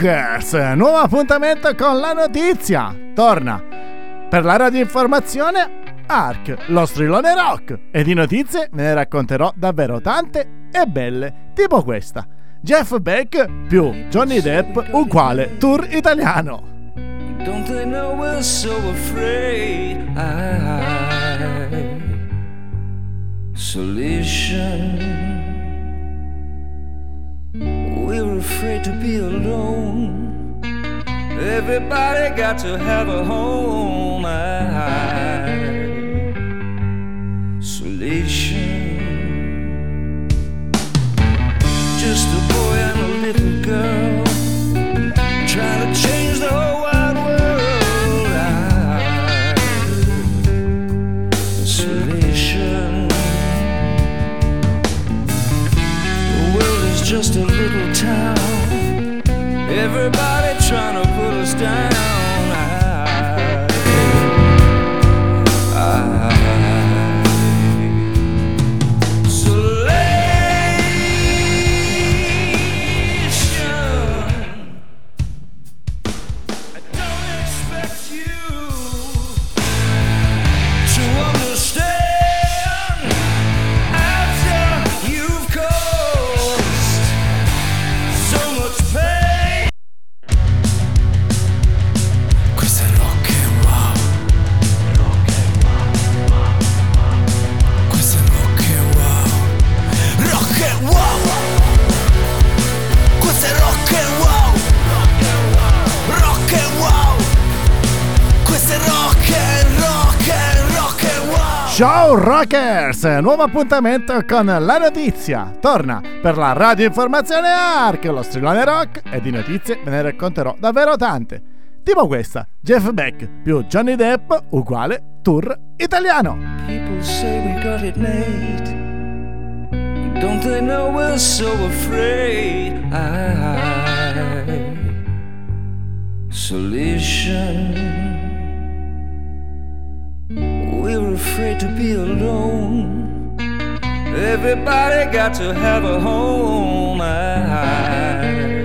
Rockers, nuovo appuntamento con la notizia. Torna per la radioinformazione ARC, lo strillone rock. E di notizie ve ne racconterò davvero tante e belle, tipo questa. Jeff Beck più Johnny Depp uguale tour italiano. Don't they know we're so afraid? I... Solution. We're afraid to be alone. Everybody got to have a home. I, isolation. Rockers! Nuovo appuntamento con la notizia. Torna per la radio informazione ARC, lo strillone rock e di notizie ve ne racconterò davvero tante. Tipo questa, Jeff Beck più Johnny Depp uguale tour italiano. People say we got it made. Don't they know we're so afraid? I... Solution afraid to be alone. Everybody got to have a home. Isolation.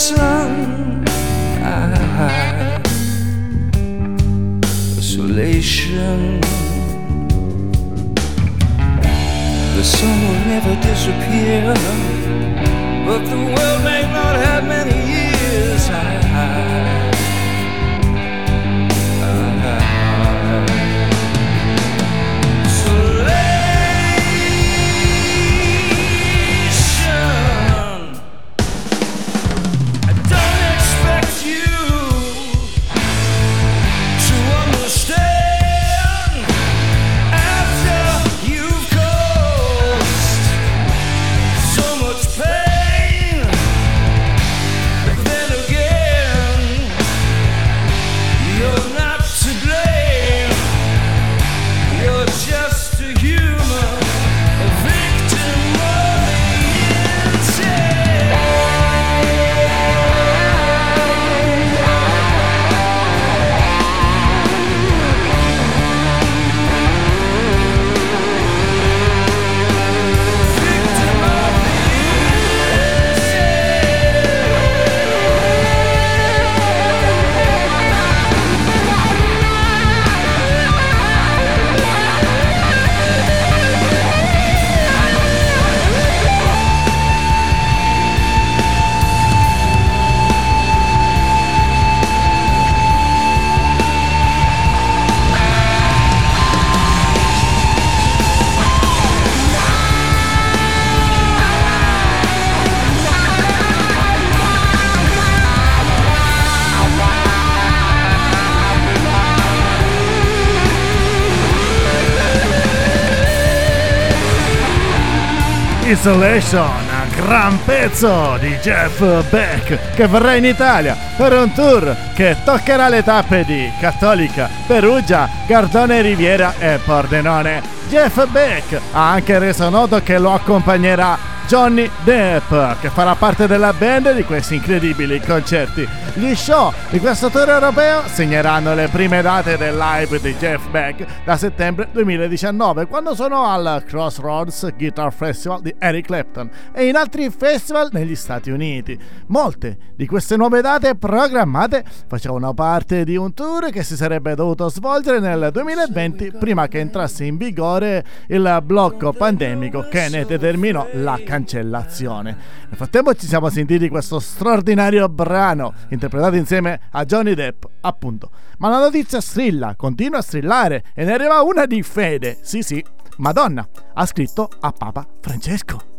sun. Isolation, gran pezzo di Jeff Beck che verrà in Italia per un tour che toccherà le tappe di Cattolica, Perugia, Cardone Riviera e Pordenone. Jeff Beck ha anche reso noto che lo accompagnerà Johnny Depp, che farà parte della band di questi incredibili concerti. Gli show di questo tour europeo segneranno le prime date del live di Jeff Beck da settembre 2019, quando sono al Crossroads Guitar Festival di Eric Clapton e in altri festival negli Stati Uniti. Molte di queste nuove date programmate facevano parte di un tour che si sarebbe dovuto svolgere nel 2020 prima che entrasse in vigore il blocco pandemico che ne determinò la cancellazione cancellazione. Nel frattempo ci siamo sentiti questo straordinario brano interpretato insieme a Johnny Depp, appunto. Ma la notizia strilla, continua a strillare e ne arriva una di fede. Sì, sì, Madonna ha scritto a Papa Francesco.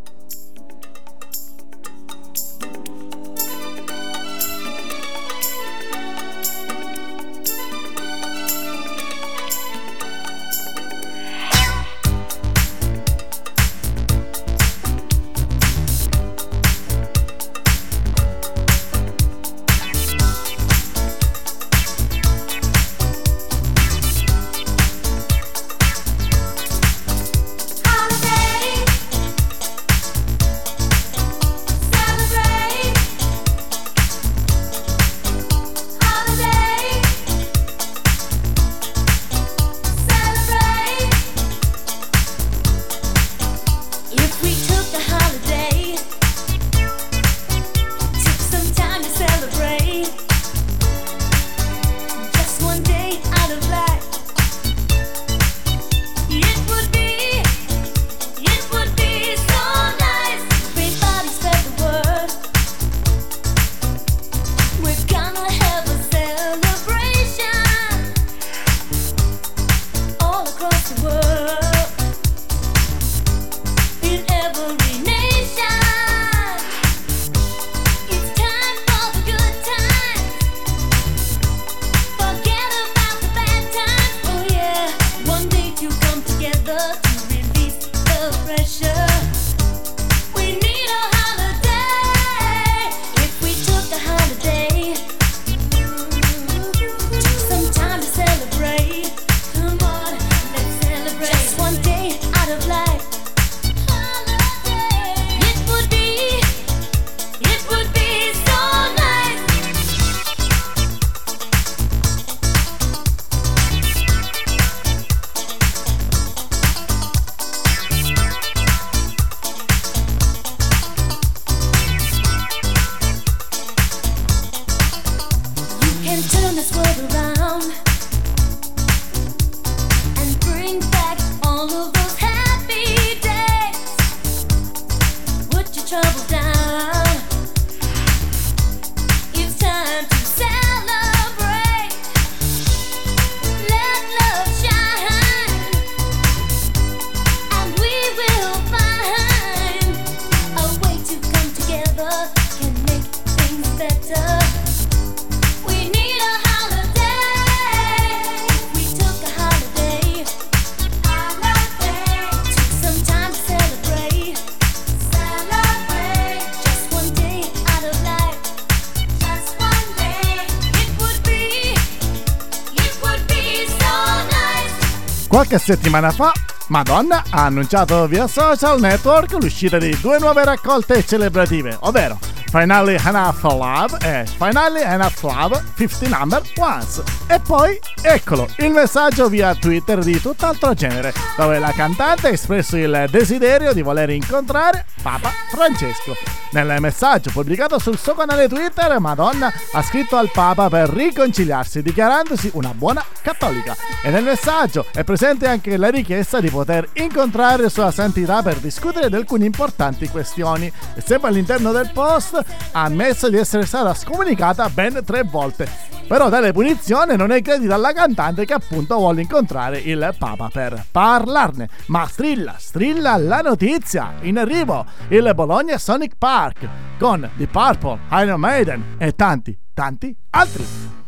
Qualche settimana fa Madonna ha annunciato via social network l'uscita di due nuove raccolte celebrative, ovvero Finally Enough Love e Finally Enough Love 50 Number Ones. E poi, eccolo, il messaggio via Twitter di tutt'altro genere, dove la cantante ha espresso il desiderio di voler incontrare Papa Francesco. Nel messaggio pubblicato sul suo canale Twitter, Madonna ha scritto al Papa per riconciliarsi, dichiarandosi una buona cattolica. E nel messaggio è presente anche la richiesta di poter incontrare Sua Santità per discutere di alcune importanti questioni. E sempre all'interno del post ha ammesso di essere stata scomunicata ben tre volte. Però tale punizione non è credita alla cantante che appunto vuole incontrare il Papa per parlarne. Ma strilla, strilla la notizia! In arrivo il Bologna Sonic Park con The Purple, Iron Maiden e tanti, tanti altri.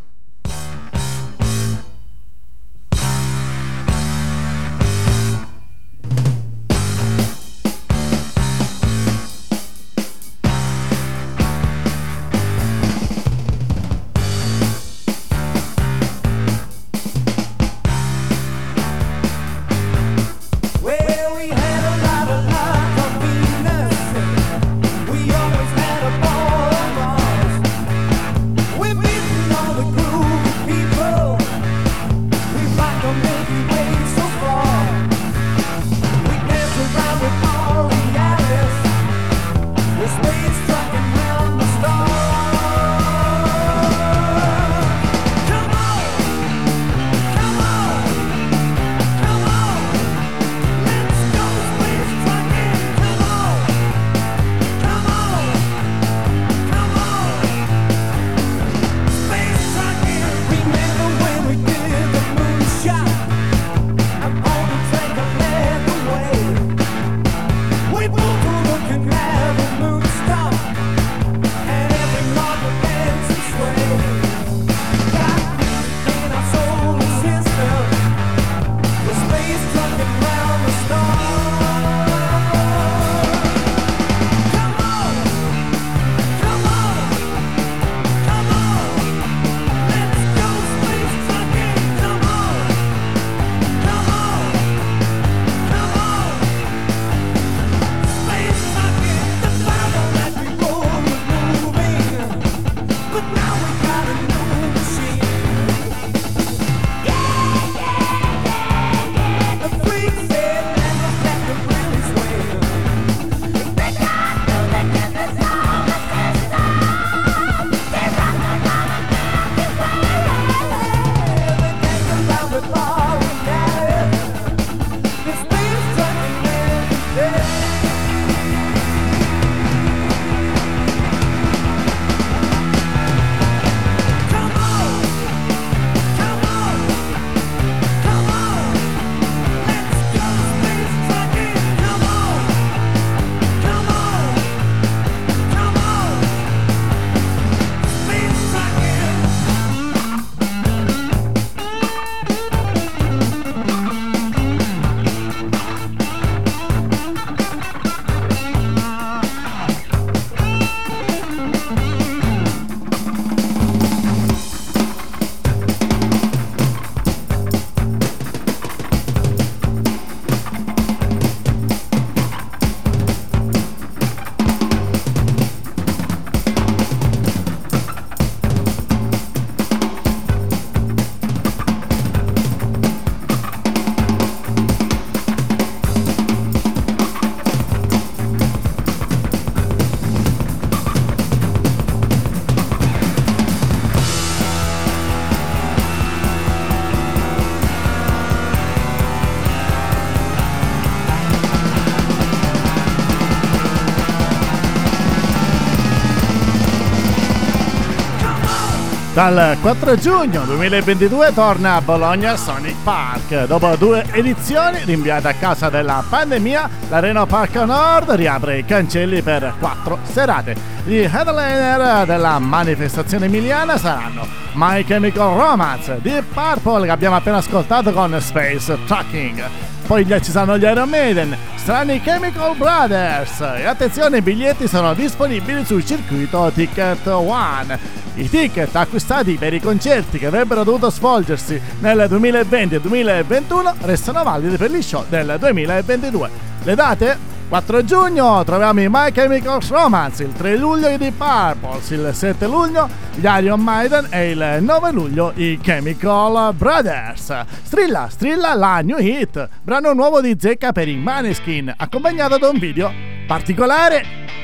Dal 4 giugno 2022 torna a Bologna Sonic Park. Dopo due edizioni rinviate a causa della pandemia, l'Arena Park Nord riapre i cancelli per quattro serate. Gli headliner della manifestazione emiliana saranno My Chemical Romance, Deep Purple che abbiamo appena ascoltato con Space Trucking. Poi ci saranno gli Iron Maiden, Strani Chemical Brothers. E attenzione, i biglietti sono disponibili sul circuito Ticket One. I ticket acquistati per i concerti che avrebbero dovuto svolgersi nel 2020 e 2021 restano validi per gli show del 2022. Le date? 4 giugno troviamo i My Chemical Romance, il 3 luglio i Deep Purples, il 7 luglio gli Iron Maiden e il 9 luglio i Chemical Brothers. Strilla, strilla la new hit, brano nuovo di Zecca per i Maneskin, accompagnato da un video particolare.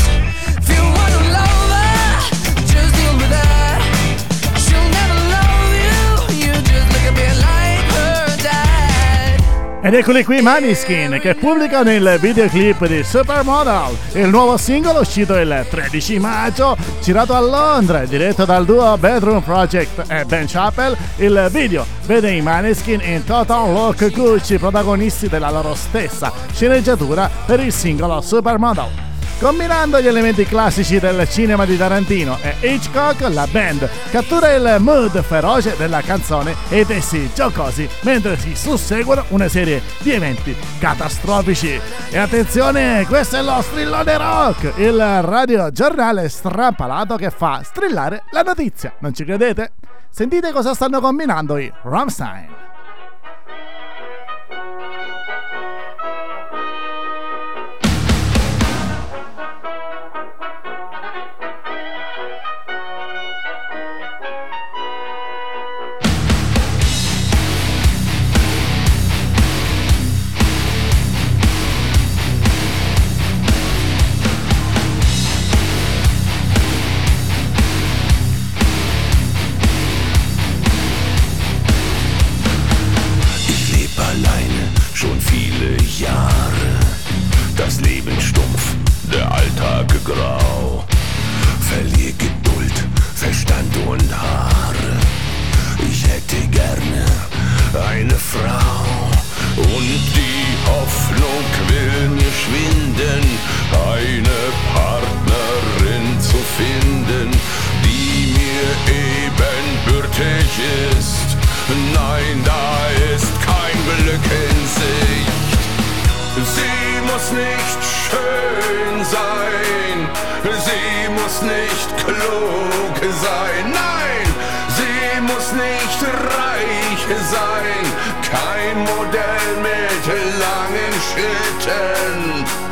Ed eccoli qui Maniskin che pubblicano il videoclip di Supermodel, il nuovo singolo uscito il 13 maggio, girato a Londra, diretto dal duo Bedroom Project e Ben Chappell. Il video vede i Maniskin in total look Gucci, protagonisti della loro stessa sceneggiatura per il singolo Supermodel. Combinando gli elementi classici del cinema di Tarantino e Hitchcock, la band cattura il mood feroce della canzone e i testi giocosi mentre si susseguono una serie di eventi catastrofici. E attenzione, questo è lo strillone rock, il radio giornale strampalato che fa strillare la notizia. Non ci credete? Sentite cosa stanno combinando i Rammstein. glücklich ist. Nein, da ist kein Glück in Sicht. Sie muss nicht schön sein, sie muss nicht klug sein, nein, sie muss nicht reich sein, kein Modell mit langen Schritten.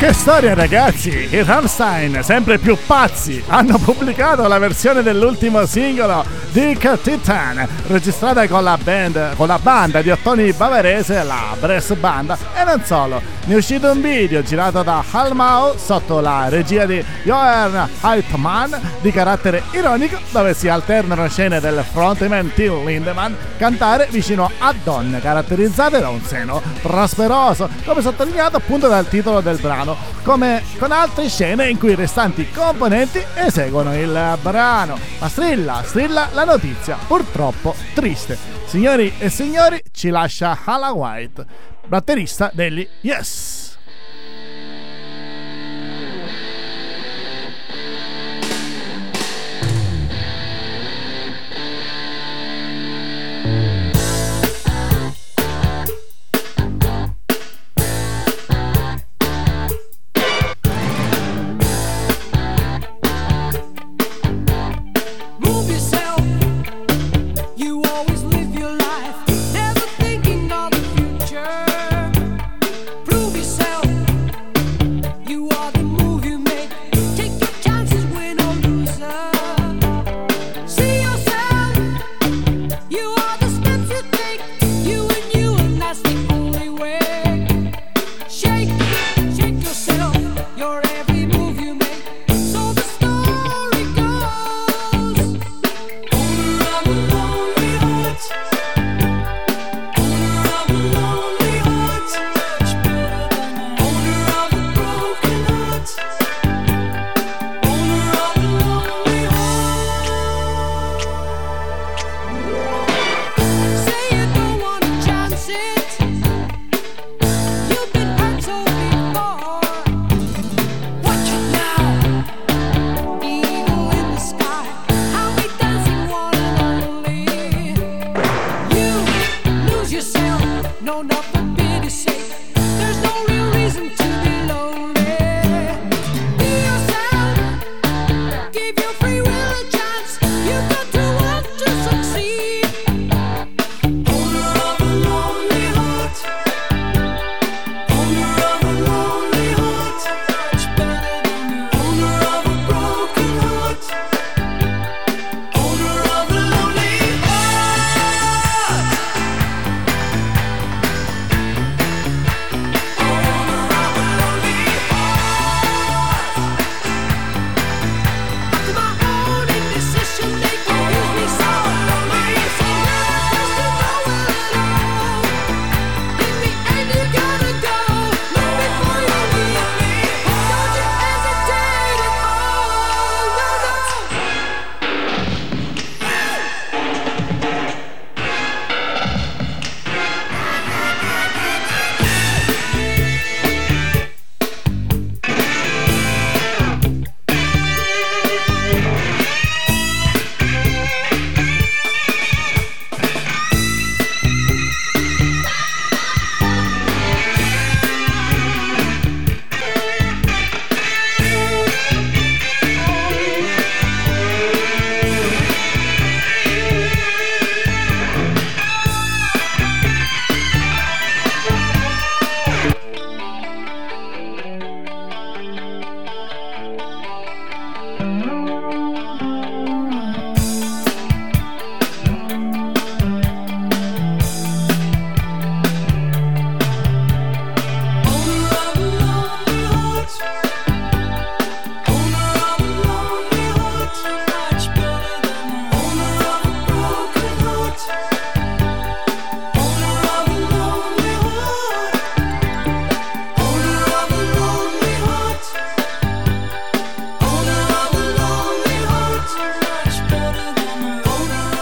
Che storia ragazzi! I Rammstein, sempre più pazzi, hanno pubblicato la versione dell'ultimo singolo Dick Titan, registrata con la, band, con la banda di ottoni bavarese, la Bress Band, e non solo. Ne è uscito un video girato da Halmau sotto la regia di Johan Heitmann di carattere ironico dove si alternano scene del frontman Till Lindemann cantare vicino a donne caratterizzate da un seno prosperoso, come sottolineato appunto dal titolo del brano, come con altre scene in cui i restanti componenti eseguono il brano. Ma strilla, strilla la notizia, purtroppo triste. Signori e signori, ci lascia Hala White, batterista degli Yes!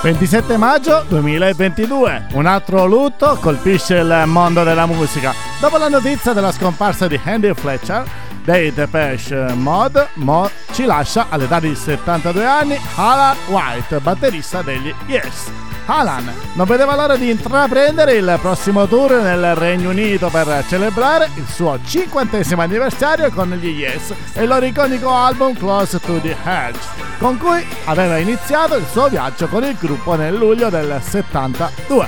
27 maggio 2022. Un altro lutto colpisce il mondo della musica. Dopo la notizia della scomparsa di Andy Fletcher, dei Depeche Mod, Mod ci lascia all'età di 72 anni Alan White, batterista degli Yes. Alan non vedeva l'ora di intraprendere il prossimo tour nel Regno Unito per celebrare il suo 50 anniversario con gli Yes e il loro iconico album Close to the Edge, con cui aveva iniziato il suo viaggio con il gruppo nel luglio del 72.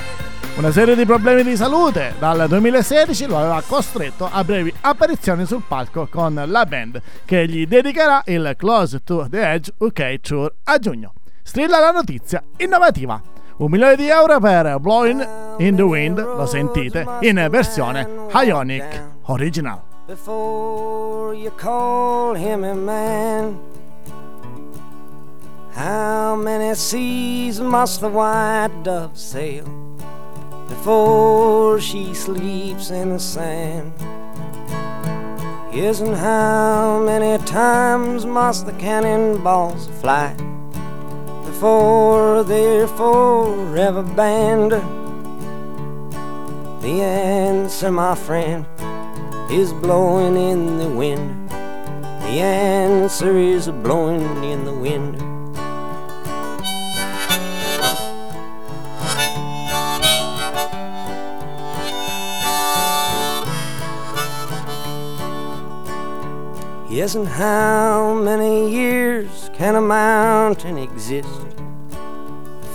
Una serie di problemi di salute dal 2016 lo aveva costretto a brevi apparizioni sul palco con la band che gli dedicherà il Close to the Edge UK Tour a giugno. Strilla la notizia innovativa. Un milione di euro per Blowing in the Wind, lo sentite, in versione Ionic Original. Before you call him a man, how many seas must the white dove sail before she sleeps in the sand? And how many times must the cannonballs fly? For their forever banned. The answer, my friend, is blowing in the wind. The answer is blowing in the wind. Yes, and how many years can a mountain exist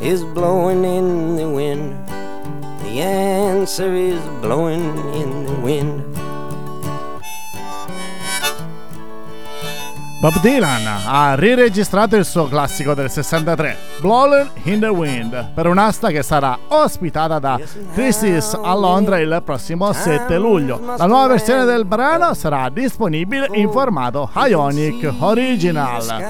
is blowing in the wind. The answer is blowing in the wind. Bob Dylan ha riregistrato il suo classico del 63, Blowing in the Wind, per un'asta che sarà ospitata da Christie's a Londra il prossimo 7 luglio. La nuova versione del brano sarà disponibile in formato Ionic Original.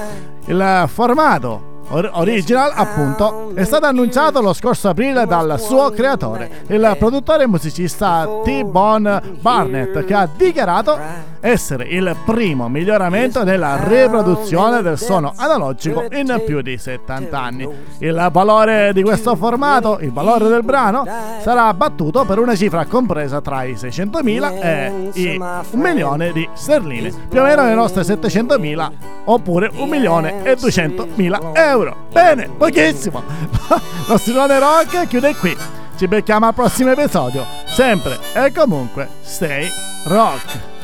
Il formato Original, appunto, è stato annunciato lo scorso aprile dal suo creatore, il produttore e musicista T-Bone Barnett, che ha dichiarato essere il primo miglioramento nella riproduzione del suono analogico in più di 70 anni. Il valore di questo formato, il valore del brano, sarà battuto per una cifra compresa tra i 600.000 e i 1 milione di sterline, più o meno le nostre 700.000 oppure 1 milione e 200.000 euro euro. Bene, pochissimo. Lo Strilone Rock chiude qui. Ci becchiamo al prossimo episodio. Sempre e comunque, stay rock.